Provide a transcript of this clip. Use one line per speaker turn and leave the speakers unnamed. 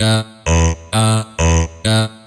uh, uh, uh, uh. uh.